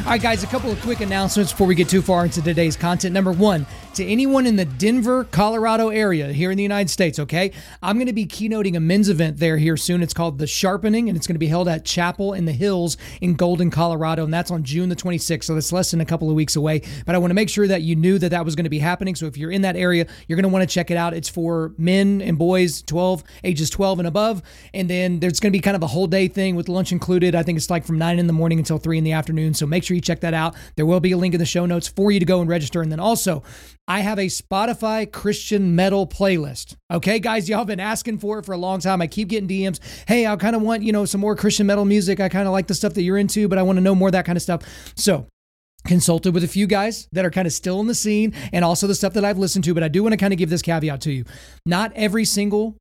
All right, guys, a couple of quick announcements before we get too far into today's content. Number one, to anyone in the Denver, Colorado area here in the United States, okay? I'm going to be keynoting a men's event there here soon. It's called The Sharpening, and it's going to be held at Chapel in the Hills in Golden, Colorado, and that's on June the 26th. So that's less than a couple of weeks away. But I want to make sure that you knew that that was going to be happening. So if you're in that area, you're going to want to check it out. It's for men and boys 12, ages 12 and above. And then there's going to be kind of a whole day thing with lunch included. I think it's like from 9 in the morning until 3 in the afternoon. So make sure you check that out. There will be a link in the show notes for you to go and register. And then also, I have a Spotify Christian metal playlist. Okay, guys, y'all have been asking for it for a long time. I keep getting DMs. Hey, I kind of want, you know, some more Christian metal music. I kind of like the stuff that you're into, but I want to know more that kind of stuff. So, consulted with a few guys that are kind of still in the scene and also the stuff that I've listened to, but I do want to kind of give this caveat to you. Not every single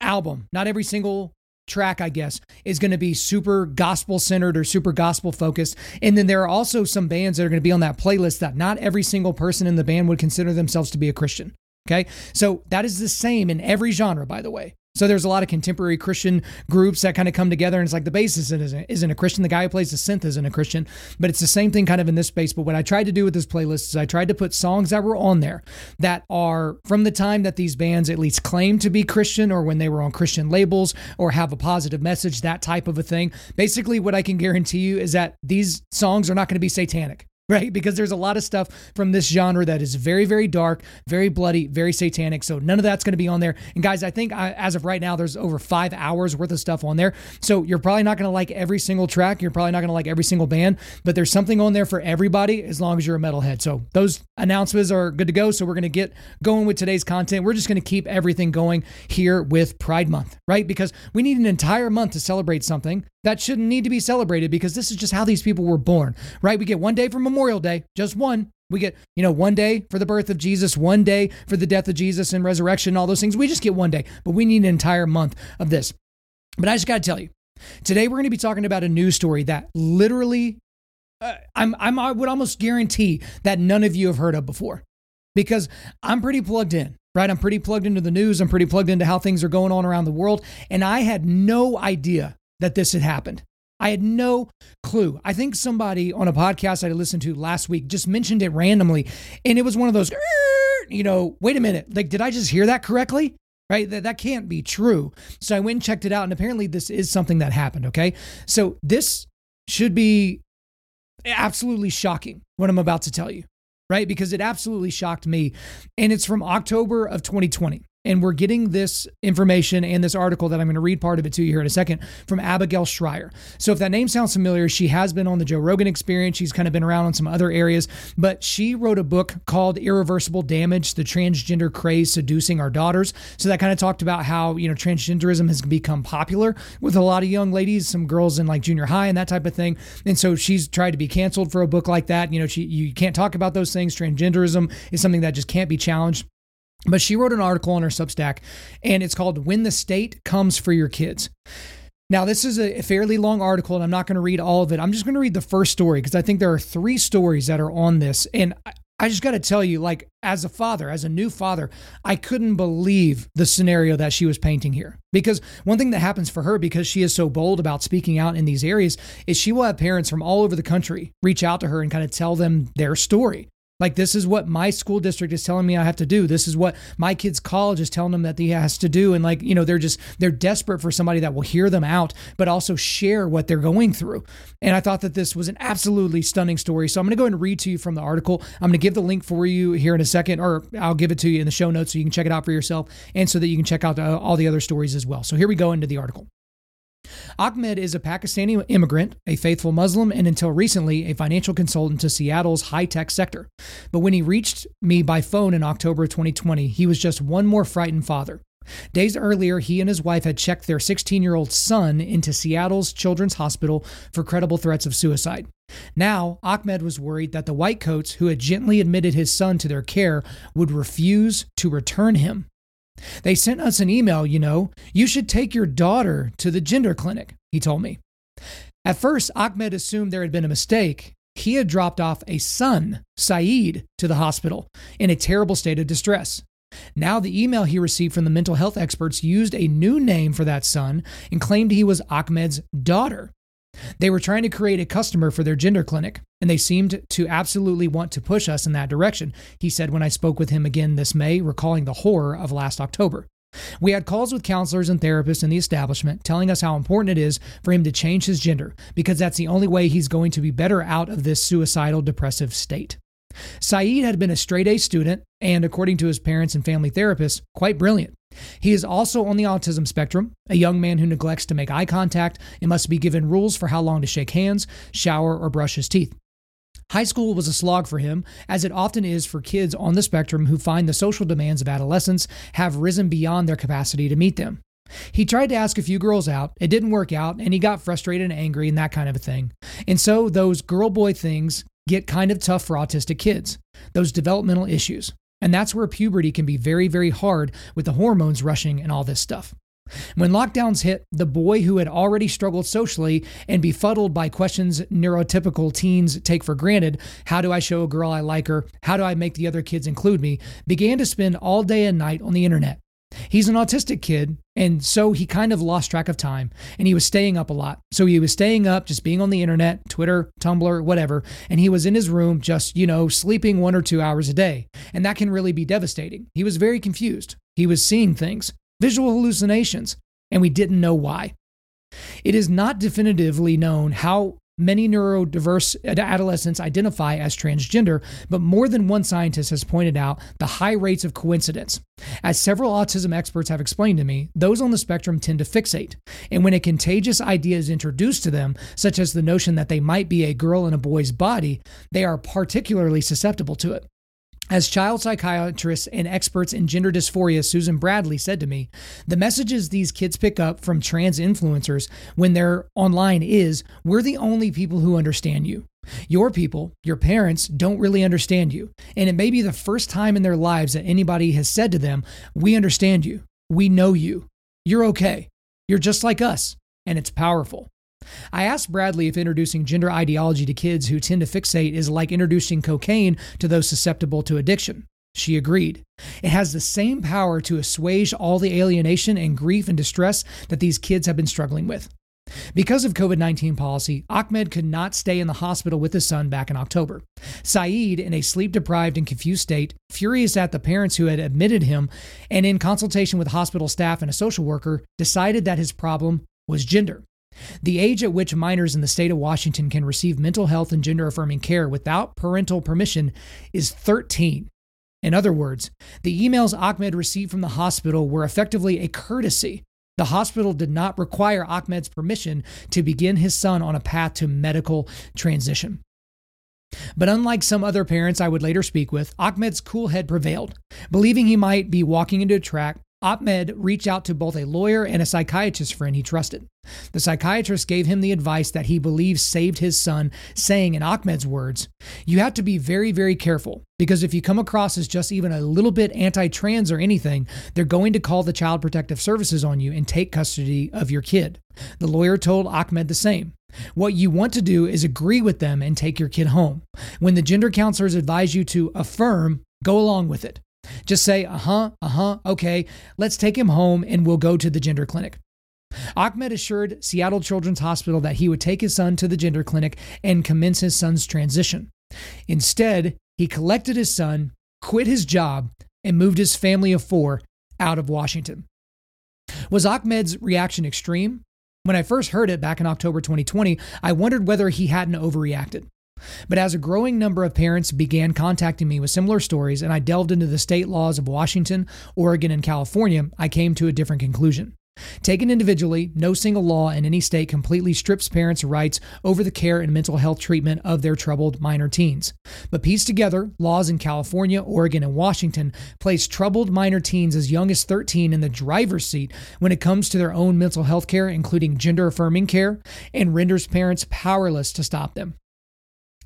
album, not every single track, I guess, is going to be super gospel centered or super gospel focused. And then there are also some bands that are going to be on that playlist that not every single person in the band would consider themselves to be a Christian. Okay. So that is the same in every genre, by the way. So there's a lot of contemporary Christian groups that kind of come together, and it's like the bassist isn't, isn't a Christian, the guy who plays the synth isn't a Christian, but it's the same thing kind of in this space. But what I tried to do with this playlist is I tried to put songs that were on there that are from the time that these bands at least claim to be Christian or when they were on Christian labels or have a positive message, that type of a thing. Basically, what I can guarantee you is that these songs are not going to be satanic right? Because there's a lot of stuff from this genre that is very, very dark, very bloody, very satanic. So none of that's going to be on there. And guys, I think I, as of right now, there's over five hours worth of stuff on there. So you're probably not going to like every single track. You're probably not going to like every single band, but there's something on there for everybody as long as you're a metalhead. So those announcements are good to go. So we're going to get going with today's content. We're just going to keep everything going here with Pride Month, right? Because we need an entire month to celebrate something that shouldn't need to be celebrated because this is just how these people were born, right? We get one day for Memorial Day, just one. We get, you know, one day for the birth of Jesus, one day for the death of Jesus and resurrection, all those things. We just get one day, but we need an entire month of this. But I just got to tell you, today we're going to be talking about a news story that literally, uh, I'm, I'm, I would almost guarantee that none of you have heard of before because I'm pretty plugged in right? I'm pretty plugged into the news. I'm pretty plugged into how things are going on around the world. And I had no idea that this had happened. I had no clue. I think somebody on a podcast I listened to last week just mentioned it randomly. And it was one of those, you know, wait a minute. Like, did I just hear that correctly? Right? That, that can't be true. So I went and checked it out. And apparently, this is something that happened. Okay. So this should be absolutely shocking what I'm about to tell you, right? Because it absolutely shocked me. And it's from October of 2020. And we're getting this information and this article that I'm going to read part of it to you here in a second from Abigail Shrier. So, if that name sounds familiar, she has been on the Joe Rogan experience. She's kind of been around on some other areas, but she wrote a book called Irreversible Damage The Transgender Craze Seducing Our Daughters. So, that kind of talked about how, you know, transgenderism has become popular with a lot of young ladies, some girls in like junior high and that type of thing. And so, she's tried to be canceled for a book like that. You know, she, you can't talk about those things. Transgenderism is something that just can't be challenged. But she wrote an article on her Substack, and it's called When the State Comes for Your Kids. Now, this is a fairly long article, and I'm not going to read all of it. I'm just going to read the first story because I think there are three stories that are on this. And I just got to tell you, like, as a father, as a new father, I couldn't believe the scenario that she was painting here. Because one thing that happens for her, because she is so bold about speaking out in these areas, is she will have parents from all over the country reach out to her and kind of tell them their story. Like, this is what my school district is telling me I have to do. This is what my kid's college is telling them that he has to do. And, like, you know, they're just, they're desperate for somebody that will hear them out, but also share what they're going through. And I thought that this was an absolutely stunning story. So I'm going to go and read to you from the article. I'm going to give the link for you here in a second, or I'll give it to you in the show notes so you can check it out for yourself and so that you can check out uh, all the other stories as well. So here we go into the article. Ahmed is a Pakistani immigrant, a faithful Muslim, and until recently, a financial consultant to Seattle's high tech sector. But when he reached me by phone in October 2020, he was just one more frightened father. Days earlier, he and his wife had checked their 16 year old son into Seattle's Children's Hospital for credible threats of suicide. Now, Ahmed was worried that the white coats who had gently admitted his son to their care, would refuse to return him. They sent us an email, you know. You should take your daughter to the gender clinic, he told me. At first, Ahmed assumed there had been a mistake. He had dropped off a son, Saeed, to the hospital in a terrible state of distress. Now, the email he received from the mental health experts used a new name for that son and claimed he was Ahmed's daughter. They were trying to create a customer for their gender clinic, and they seemed to absolutely want to push us in that direction, he said when I spoke with him again this May, recalling the horror of last October. We had calls with counselors and therapists in the establishment telling us how important it is for him to change his gender because that's the only way he's going to be better out of this suicidal depressive state. Saeed had been a straight A student and, according to his parents and family therapists, quite brilliant. He is also on the autism spectrum, a young man who neglects to make eye contact and must be given rules for how long to shake hands, shower, or brush his teeth. High school was a slog for him, as it often is for kids on the spectrum who find the social demands of adolescence have risen beyond their capacity to meet them. He tried to ask a few girls out, it didn't work out, and he got frustrated and angry and that kind of a thing. And so those girl boy things get kind of tough for autistic kids, those developmental issues. And that's where puberty can be very, very hard with the hormones rushing and all this stuff. When lockdowns hit, the boy who had already struggled socially and befuddled by questions neurotypical teens take for granted how do I show a girl I like her? How do I make the other kids include me? began to spend all day and night on the internet. He's an autistic kid, and so he kind of lost track of time and he was staying up a lot. So he was staying up, just being on the internet, Twitter, Tumblr, whatever, and he was in his room just, you know, sleeping one or two hours a day. And that can really be devastating. He was very confused. He was seeing things, visual hallucinations, and we didn't know why. It is not definitively known how Many neurodiverse adolescents identify as transgender, but more than one scientist has pointed out the high rates of coincidence. As several autism experts have explained to me, those on the spectrum tend to fixate. And when a contagious idea is introduced to them, such as the notion that they might be a girl in a boy's body, they are particularly susceptible to it. As child psychiatrists and experts in gender dysphoria Susan Bradley said to me, the messages these kids pick up from trans influencers when they're online is we're the only people who understand you. Your people, your parents, don't really understand you. And it may be the first time in their lives that anybody has said to them, We understand you. We know you. You're okay. You're just like us. And it's powerful. I asked Bradley if introducing gender ideology to kids who tend to fixate is like introducing cocaine to those susceptible to addiction. She agreed. It has the same power to assuage all the alienation and grief and distress that these kids have been struggling with. Because of COVID 19 policy, Ahmed could not stay in the hospital with his son back in October. Saeed, in a sleep deprived and confused state, furious at the parents who had admitted him, and in consultation with hospital staff and a social worker, decided that his problem was gender. The age at which minors in the state of Washington can receive mental health and gender affirming care without parental permission is 13. In other words, the emails Ahmed received from the hospital were effectively a courtesy. The hospital did not require Ahmed's permission to begin his son on a path to medical transition. But unlike some other parents I would later speak with, Ahmed's cool head prevailed. Believing he might be walking into a trap, Ahmed reached out to both a lawyer and a psychiatrist friend he trusted. The psychiatrist gave him the advice that he believes saved his son, saying in Ahmed's words, You have to be very, very careful because if you come across as just even a little bit anti trans or anything, they're going to call the Child Protective Services on you and take custody of your kid. The lawyer told Ahmed the same. What you want to do is agree with them and take your kid home. When the gender counselors advise you to affirm, go along with it. Just say, uh huh, uh huh, okay, let's take him home and we'll go to the gender clinic. Ahmed assured Seattle Children's Hospital that he would take his son to the gender clinic and commence his son's transition. Instead, he collected his son, quit his job, and moved his family of four out of Washington. Was Ahmed's reaction extreme? When I first heard it back in October 2020, I wondered whether he hadn't overreacted. But as a growing number of parents began contacting me with similar stories and I delved into the state laws of Washington, Oregon, and California, I came to a different conclusion. Taken individually, no single law in any state completely strips parents' rights over the care and mental health treatment of their troubled minor teens. But pieced together, laws in California, Oregon, and Washington place troubled minor teens as young as 13 in the driver's seat when it comes to their own mental health care, including gender affirming care, and renders parents powerless to stop them.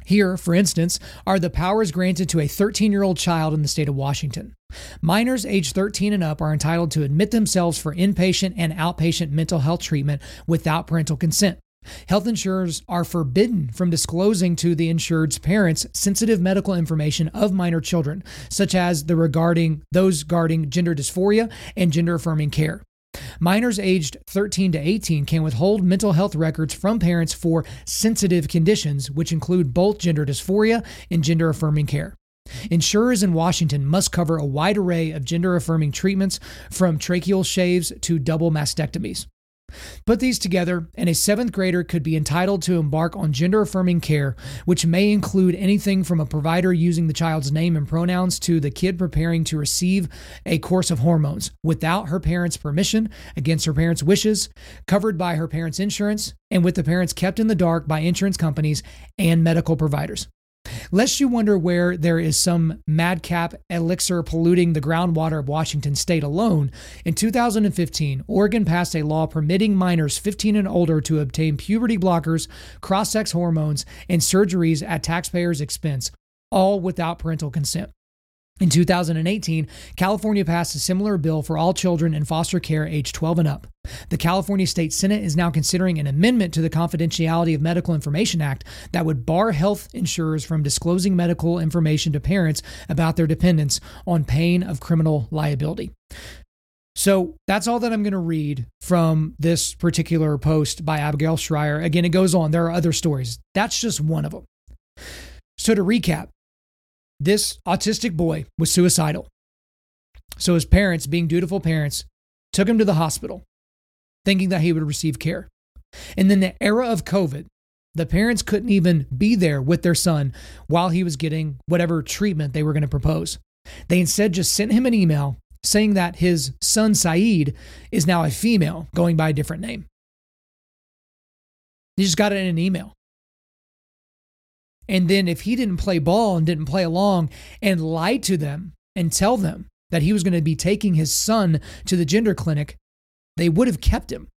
Here, for instance, are the powers granted to a 13 year old child in the state of Washington. Minors age 13 and up are entitled to admit themselves for inpatient and outpatient mental health treatment without parental consent. Health insurers are forbidden from disclosing to the insured's parents sensitive medical information of minor children, such as the regarding those guarding gender dysphoria and gender affirming care. Minors aged 13 to 18 can withhold mental health records from parents for sensitive conditions, which include both gender dysphoria and gender affirming care. Insurers in Washington must cover a wide array of gender affirming treatments from tracheal shaves to double mastectomies. Put these together, and a seventh grader could be entitled to embark on gender affirming care, which may include anything from a provider using the child's name and pronouns to the kid preparing to receive a course of hormones without her parents' permission, against her parents' wishes, covered by her parents' insurance, and with the parents kept in the dark by insurance companies and medical providers. Lest you wonder where there is some madcap elixir polluting the groundwater of Washington state alone, in 2015, Oregon passed a law permitting minors 15 and older to obtain puberty blockers, cross sex hormones, and surgeries at taxpayers' expense, all without parental consent. In 2018, California passed a similar bill for all children in foster care age 12 and up. The California State Senate is now considering an amendment to the Confidentiality of Medical Information Act that would bar health insurers from disclosing medical information to parents about their dependents on pain of criminal liability. So that's all that I'm going to read from this particular post by Abigail Shrier. Again, it goes on. There are other stories. That's just one of them. So to recap, this autistic boy was suicidal. So his parents, being dutiful parents, took him to the hospital, thinking that he would receive care. And in the era of COVID, the parents couldn't even be there with their son while he was getting whatever treatment they were going to propose. They instead just sent him an email saying that his son Saeed is now a female going by a different name. He just got it in an email. And then if he didn't play ball and didn't play along and lie to them and tell them that he was going to be taking his son to the gender clinic, they would have kept him.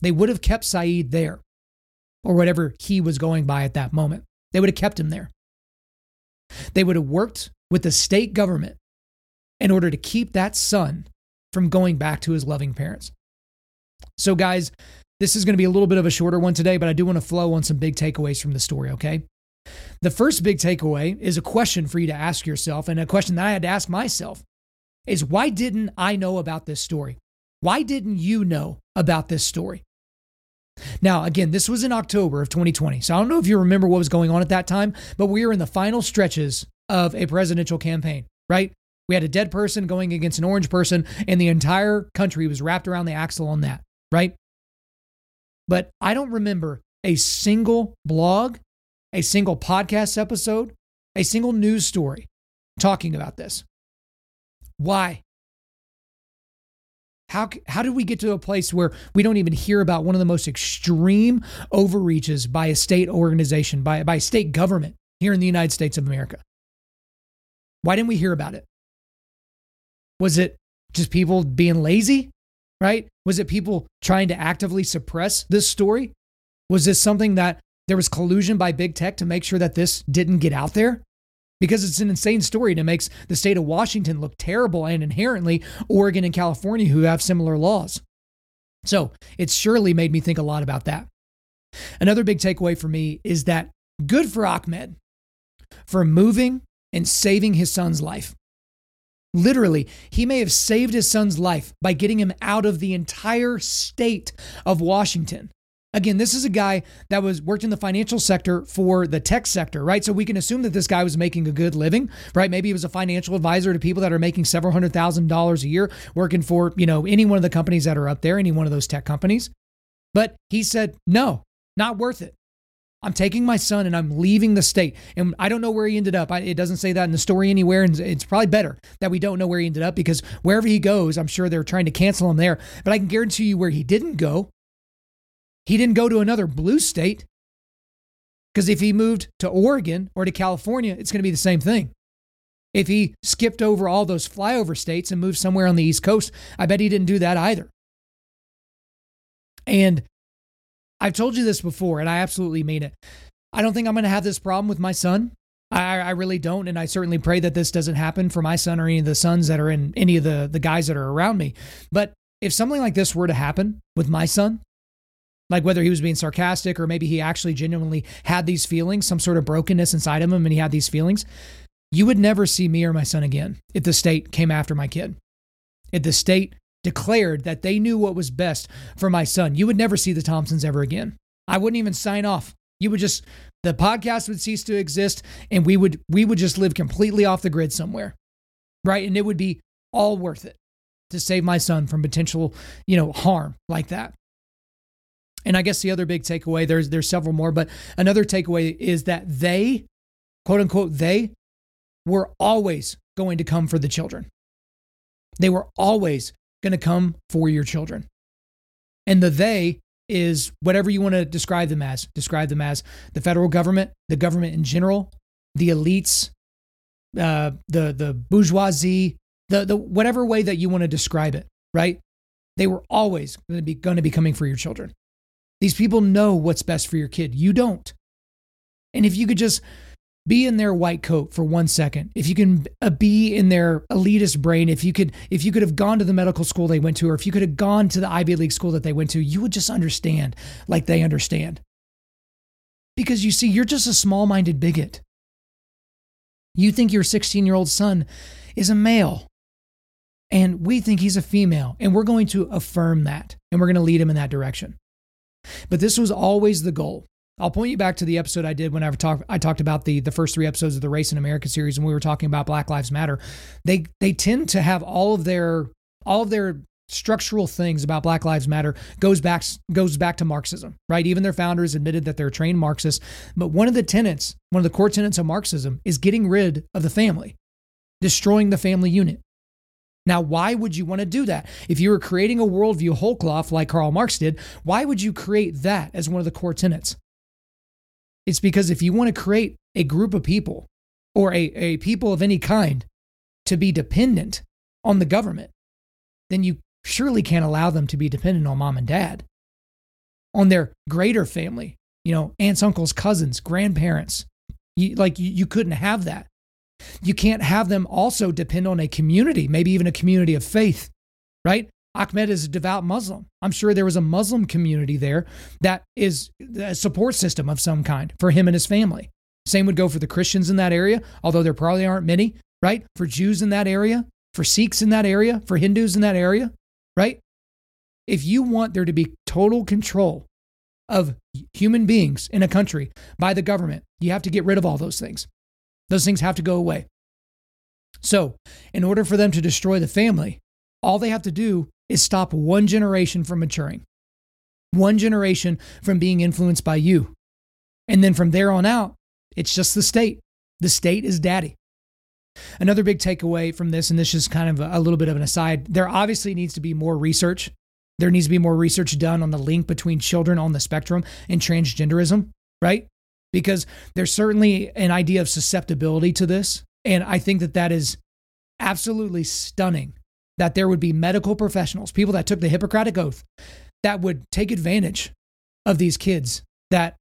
They would have kept Saeed there or whatever he was going by at that moment. They would have kept him there. They would have worked with the state government in order to keep that son from going back to his loving parents. So, guys, this is going to be a little bit of a shorter one today, but I do want to flow on some big takeaways from the story, okay? The first big takeaway is a question for you to ask yourself, and a question that I had to ask myself is why didn't I know about this story? Why didn't you know about this story? Now, again, this was in October of 2020. So I don't know if you remember what was going on at that time, but we were in the final stretches of a presidential campaign, right? We had a dead person going against an orange person, and the entire country was wrapped around the axle on that, right? But I don't remember a single blog, a single podcast episode, a single news story talking about this. Why? How, how did we get to a place where we don't even hear about one of the most extreme overreaches by a state organization, by, by a state government here in the United States of America? Why didn't we hear about it? Was it just people being lazy? right? Was it people trying to actively suppress this story? Was this something that there was collusion by big tech to make sure that this didn't get out there? Because it's an insane story and it makes the state of Washington look terrible and inherently Oregon and California, who have similar laws. So it surely made me think a lot about that. Another big takeaway for me is that good for Ahmed for moving and saving his son's life. Literally, he may have saved his son's life by getting him out of the entire state of Washington. Again, this is a guy that was worked in the financial sector for the tech sector, right? So we can assume that this guy was making a good living, right? Maybe he was a financial advisor to people that are making several hundred thousand dollars a year working for, you know, any one of the companies that are up there, any one of those tech companies. But he said, "No, not worth it. I'm taking my son and I'm leaving the state. And I don't know where he ended up. I, it doesn't say that in the story anywhere. And it's probably better that we don't know where he ended up because wherever he goes, I'm sure they're trying to cancel him there. But I can guarantee you where he didn't go, he didn't go to another blue state. Because if he moved to Oregon or to California, it's going to be the same thing. If he skipped over all those flyover states and moved somewhere on the East Coast, I bet he didn't do that either. And I've told you this before, and I absolutely mean it. I don't think I'm going to have this problem with my son. I, I really don't. And I certainly pray that this doesn't happen for my son or any of the sons that are in any of the, the guys that are around me. But if something like this were to happen with my son, like whether he was being sarcastic or maybe he actually genuinely had these feelings, some sort of brokenness inside of him, and he had these feelings, you would never see me or my son again if the state came after my kid. If the state declared that they knew what was best for my son, you would never see the Thompsons ever again. I wouldn't even sign off. You would just the podcast would cease to exist and we would we would just live completely off the grid somewhere. Right? And it would be all worth it to save my son from potential, you know, harm like that. And I guess the other big takeaway, there's there's several more, but another takeaway is that they, quote unquote, they were always going to come for the children. They were always going to come for your children. And the they is whatever you want to describe them as. Describe them as the federal government, the government in general, the elites, uh, the the bourgeoisie, the the whatever way that you want to describe it. Right? They were always going to be going to be coming for your children. These people know what's best for your kid. You don't. And if you could just be in their white coat for one second, if you can uh, be in their elitist brain, if you could, if you could have gone to the medical school they went to, or if you could have gone to the Ivy League school that they went to, you would just understand like they understand. Because you see, you're just a small minded bigot. You think your 16 year old son is a male, and we think he's a female, and we're going to affirm that, and we're going to lead him in that direction. But this was always the goal. I'll point you back to the episode I did when I talked I talked about the the first three episodes of the Race in America series and we were talking about Black Lives Matter. They they tend to have all of their all of their structural things about Black Lives Matter goes back goes back to Marxism, right? Even their founders admitted that they're trained Marxists. But one of the tenets, one of the core tenets of Marxism is getting rid of the family, destroying the family unit. Now, why would you want to do that? If you were creating a worldview whole cloth like Karl Marx did, why would you create that as one of the core tenets? It's because if you want to create a group of people or a, a people of any kind to be dependent on the government, then you surely can't allow them to be dependent on mom and dad, on their greater family, you know, aunts, uncles, cousins, grandparents. You, like you, you couldn't have that. You can't have them also depend on a community, maybe even a community of faith, right? Ahmed is a devout Muslim. I'm sure there was a Muslim community there that is a support system of some kind for him and his family. Same would go for the Christians in that area, although there probably aren't many, right? For Jews in that area, for Sikhs in that area, for Hindus in that area, right? If you want there to be total control of human beings in a country by the government, you have to get rid of all those things. Those things have to go away. So, in order for them to destroy the family, all they have to do is stop one generation from maturing, one generation from being influenced by you. And then from there on out, it's just the state. The state is daddy. Another big takeaway from this, and this is kind of a little bit of an aside, there obviously needs to be more research. There needs to be more research done on the link between children on the spectrum and transgenderism, right? Because there's certainly an idea of susceptibility to this. And I think that that is absolutely stunning that there would be medical professionals, people that took the Hippocratic Oath, that would take advantage of these kids that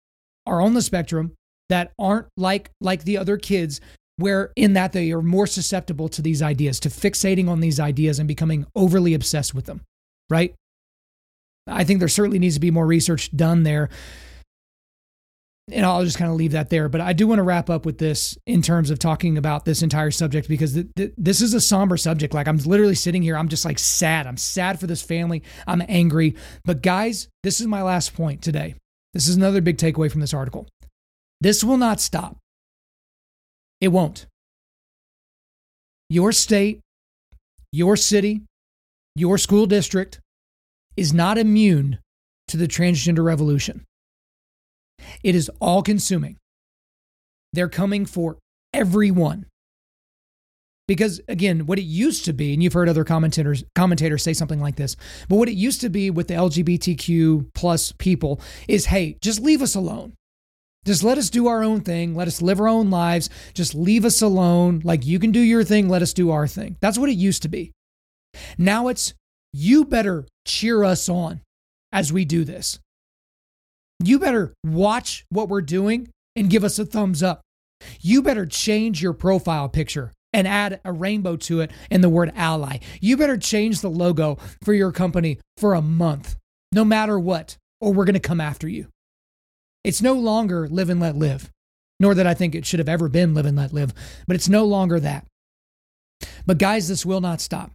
are on the spectrum, that aren't like, like the other kids, where in that they are more susceptible to these ideas, to fixating on these ideas and becoming overly obsessed with them, right? I think there certainly needs to be more research done there and I'll just kind of leave that there. But I do want to wrap up with this in terms of talking about this entire subject because th- th- this is a somber subject. Like I'm literally sitting here, I'm just like sad. I'm sad for this family. I'm angry. But guys, this is my last point today. This is another big takeaway from this article. This will not stop. It won't. Your state, your city, your school district is not immune to the transgender revolution. It is all consuming. They're coming for everyone. Because again, what it used to be, and you've heard other commentators commentators say something like this, but what it used to be with the LGBTQ plus people is, hey, just leave us alone. Just let us do our own thing. Let us live our own lives. Just leave us alone. Like you can do your thing, let us do our thing. That's what it used to be. Now it's you better cheer us on as we do this. You better watch what we're doing and give us a thumbs up. You better change your profile picture and add a rainbow to it and the word ally. You better change the logo for your company for a month, no matter what, or we're going to come after you. It's no longer live and let live, nor that I think it should have ever been live and let live, but it's no longer that. But guys, this will not stop.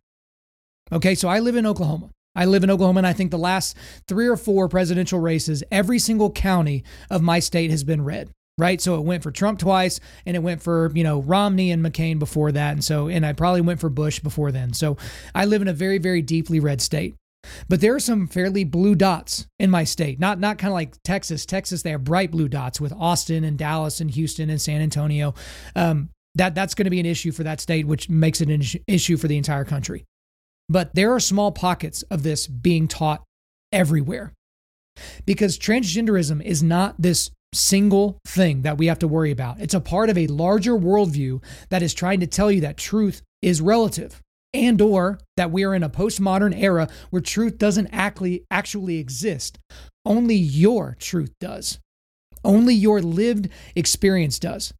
Okay, so I live in Oklahoma. I live in Oklahoma, and I think the last three or four presidential races, every single county of my state has been red right? So it went for Trump twice and it went for, you know, Romney and McCain before that. And so, and I probably went for Bush before then. So I live in a very, very deeply red state. But there are some fairly blue dots in my state. Not not kind of like Texas. Texas, they have bright blue dots with Austin and Dallas and Houston and San Antonio. Um, that that's going to be an issue for that state, which makes it an issue for the entire country. But there are small pockets of this being taught everywhere because transgenderism is not this single thing that we have to worry about. It's a part of a larger worldview that is trying to tell you that truth is relative and or that we are in a postmodern era where truth doesn't actually actually exist. Only your truth does. Only your lived experience does.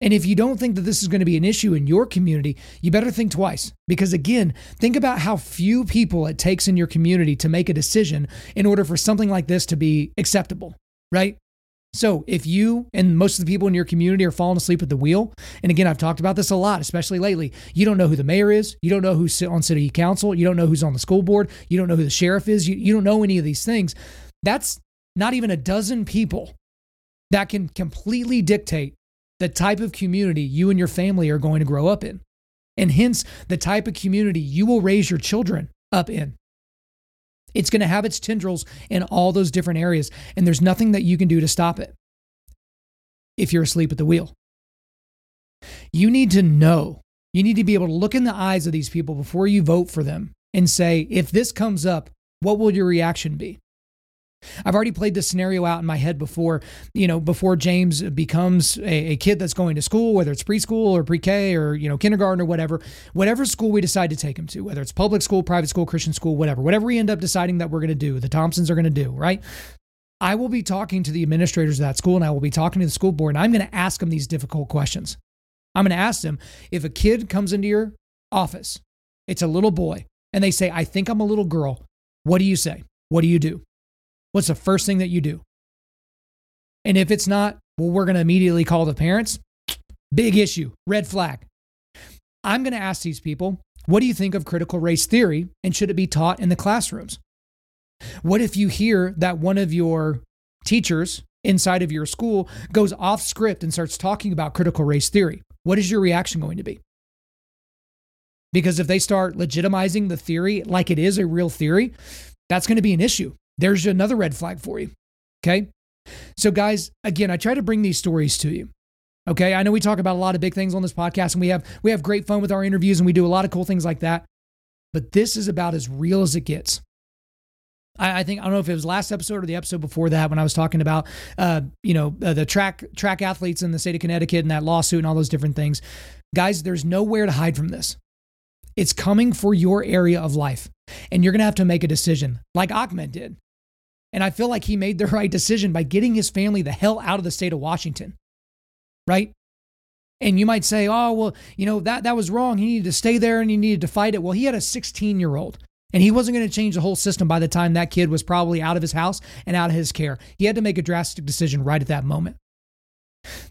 And if you don't think that this is going to be an issue in your community, you better think twice. Because again, think about how few people it takes in your community to make a decision in order for something like this to be acceptable, right? So, if you and most of the people in your community are falling asleep at the wheel, and again, I've talked about this a lot, especially lately, you don't know who the mayor is, you don't know who's on city council, you don't know who's on the school board, you don't know who the sheriff is, you, you don't know any of these things. That's not even a dozen people that can completely dictate the type of community you and your family are going to grow up in, and hence the type of community you will raise your children up in. It's going to have its tendrils in all those different areas, and there's nothing that you can do to stop it if you're asleep at the wheel. You need to know, you need to be able to look in the eyes of these people before you vote for them and say, if this comes up, what will your reaction be? I've already played this scenario out in my head before, you know, before James becomes a, a kid that's going to school, whether it's preschool or pre-K or, you know, kindergarten or whatever, whatever school we decide to take him to, whether it's public school, private school, Christian school, whatever, whatever we end up deciding that we're going to do, the Thompsons are going to do, right? I will be talking to the administrators of that school and I will be talking to the school board and I'm going to ask them these difficult questions. I'm going to ask them if a kid comes into your office, it's a little boy, and they say, I think I'm a little girl. What do you say? What do you do? What's the first thing that you do? And if it's not, well, we're going to immediately call the parents. Big issue, red flag. I'm going to ask these people, what do you think of critical race theory and should it be taught in the classrooms? What if you hear that one of your teachers inside of your school goes off script and starts talking about critical race theory? What is your reaction going to be? Because if they start legitimizing the theory like it is a real theory, that's going to be an issue there's another red flag for you. Okay. So, guys, again, I try to bring these stories to you. Okay. I know we talk about a lot of big things on this podcast and we have we have great fun with our interviews and we do a lot of cool things like that. But this is about as real as it gets. I, I think I don't know if it was last episode or the episode before that when I was talking about uh, you know, uh, the track track athletes in the state of Connecticut and that lawsuit and all those different things. Guys, there's nowhere to hide from this. It's coming for your area of life. And you're going to have to make a decision like Ahmed did. And I feel like he made the right decision by getting his family the hell out of the state of Washington. Right? And you might say, oh, well, you know, that, that was wrong. He needed to stay there and he needed to fight it. Well, he had a 16 year old and he wasn't going to change the whole system by the time that kid was probably out of his house and out of his care. He had to make a drastic decision right at that moment.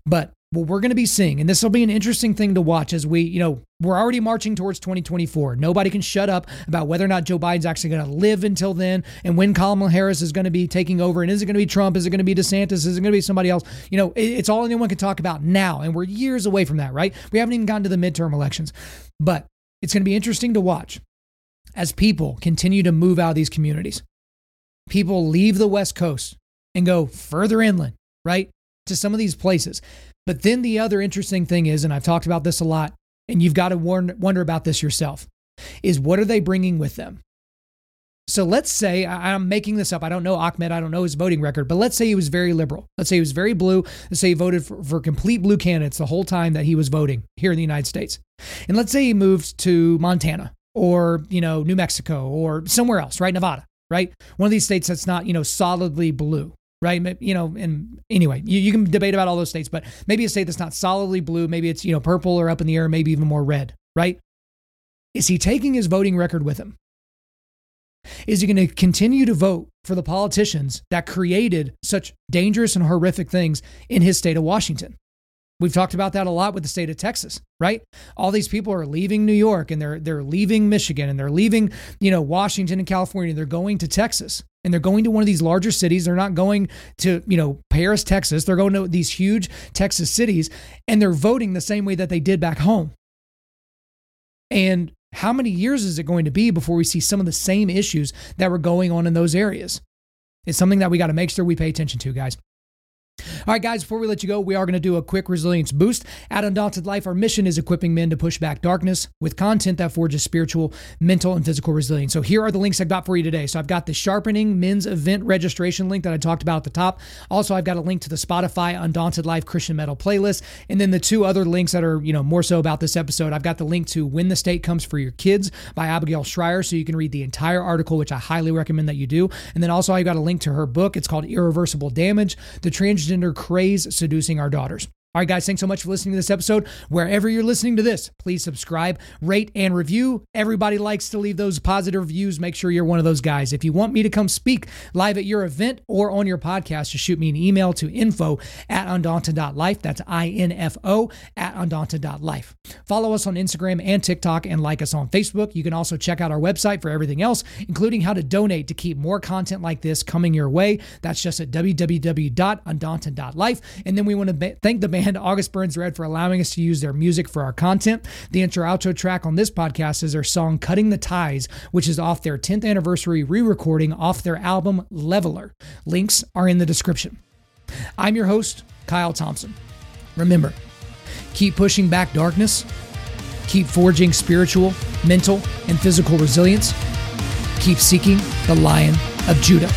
But what we're going to be seeing, and this will be an interesting thing to watch as we, you know, we're already marching towards 2024. Nobody can shut up about whether or not Joe Biden's actually going to live until then and when Kamala Harris is going to be taking over. And is it going to be Trump? Is it going to be DeSantis? Is it going to be somebody else? You know, it's all anyone can talk about now. And we're years away from that, right? We haven't even gotten to the midterm elections. But it's going to be interesting to watch as people continue to move out of these communities. People leave the West Coast and go further inland right? To some of these places. But then the other interesting thing is, and I've talked about this a lot, and you've got to wonder about this yourself, is what are they bringing with them? So let's say I'm making this up. I don't know Ahmed. I don't know his voting record, but let's say he was very liberal. Let's say he was very blue. Let's say he voted for, for complete blue candidates the whole time that he was voting here in the United States. And let's say he moved to Montana or, you know, New Mexico or somewhere else, right? Nevada, right? One of these states that's not, you know, solidly blue, right? You know, and anyway, you, you can debate about all those states, but maybe a state that's not solidly blue, maybe it's, you know, purple or up in the air, maybe even more red, right? Is he taking his voting record with him? Is he going to continue to vote for the politicians that created such dangerous and horrific things in his state of Washington? We've talked about that a lot with the state of Texas, right? All these people are leaving New York and they're they're leaving Michigan and they're leaving, you know, Washington and California. They're going to Texas and they're going to one of these larger cities. They're not going to, you know, Paris, Texas. They're going to these huge Texas cities and they're voting the same way that they did back home. And how many years is it going to be before we see some of the same issues that were going on in those areas? It's something that we got to make sure we pay attention to, guys. All right, guys, before we let you go, we are going to do a quick resilience boost. At Undaunted Life, our mission is equipping men to push back darkness with content that forges spiritual, mental, and physical resilience. So here are the links I've got for you today. So I've got the Sharpening Men's Event registration link that I talked about at the top. Also, I've got a link to the Spotify Undaunted Life Christian Metal playlist. And then the two other links that are, you know, more so about this episode. I've got the link to When the State Comes for Your Kids by Abigail Shrier. So you can read the entire article, which I highly recommend that you do. And then also, I've got a link to her book. It's called Irreversible Damage, The Transgender Craze Seducing Our Daughters. All right, guys, thanks so much for listening to this episode. Wherever you're listening to this, please subscribe, rate, and review. Everybody likes to leave those positive reviews. Make sure you're one of those guys. If you want me to come speak live at your event or on your podcast, just shoot me an email to info at undaunted.life. That's I N F O at undaunted.life. Follow us on Instagram and TikTok and like us on Facebook. You can also check out our website for everything else, including how to donate to keep more content like this coming your way. That's just at www.undaunted.life. And then we want to thank the band band August Burns Red for allowing us to use their music for our content. The intro outro track on this podcast is their song Cutting the Ties, which is off their 10th anniversary re recording off their album Leveler. Links are in the description. I'm your host, Kyle Thompson. Remember, keep pushing back darkness, keep forging spiritual, mental, and physical resilience, keep seeking the Lion of Judah.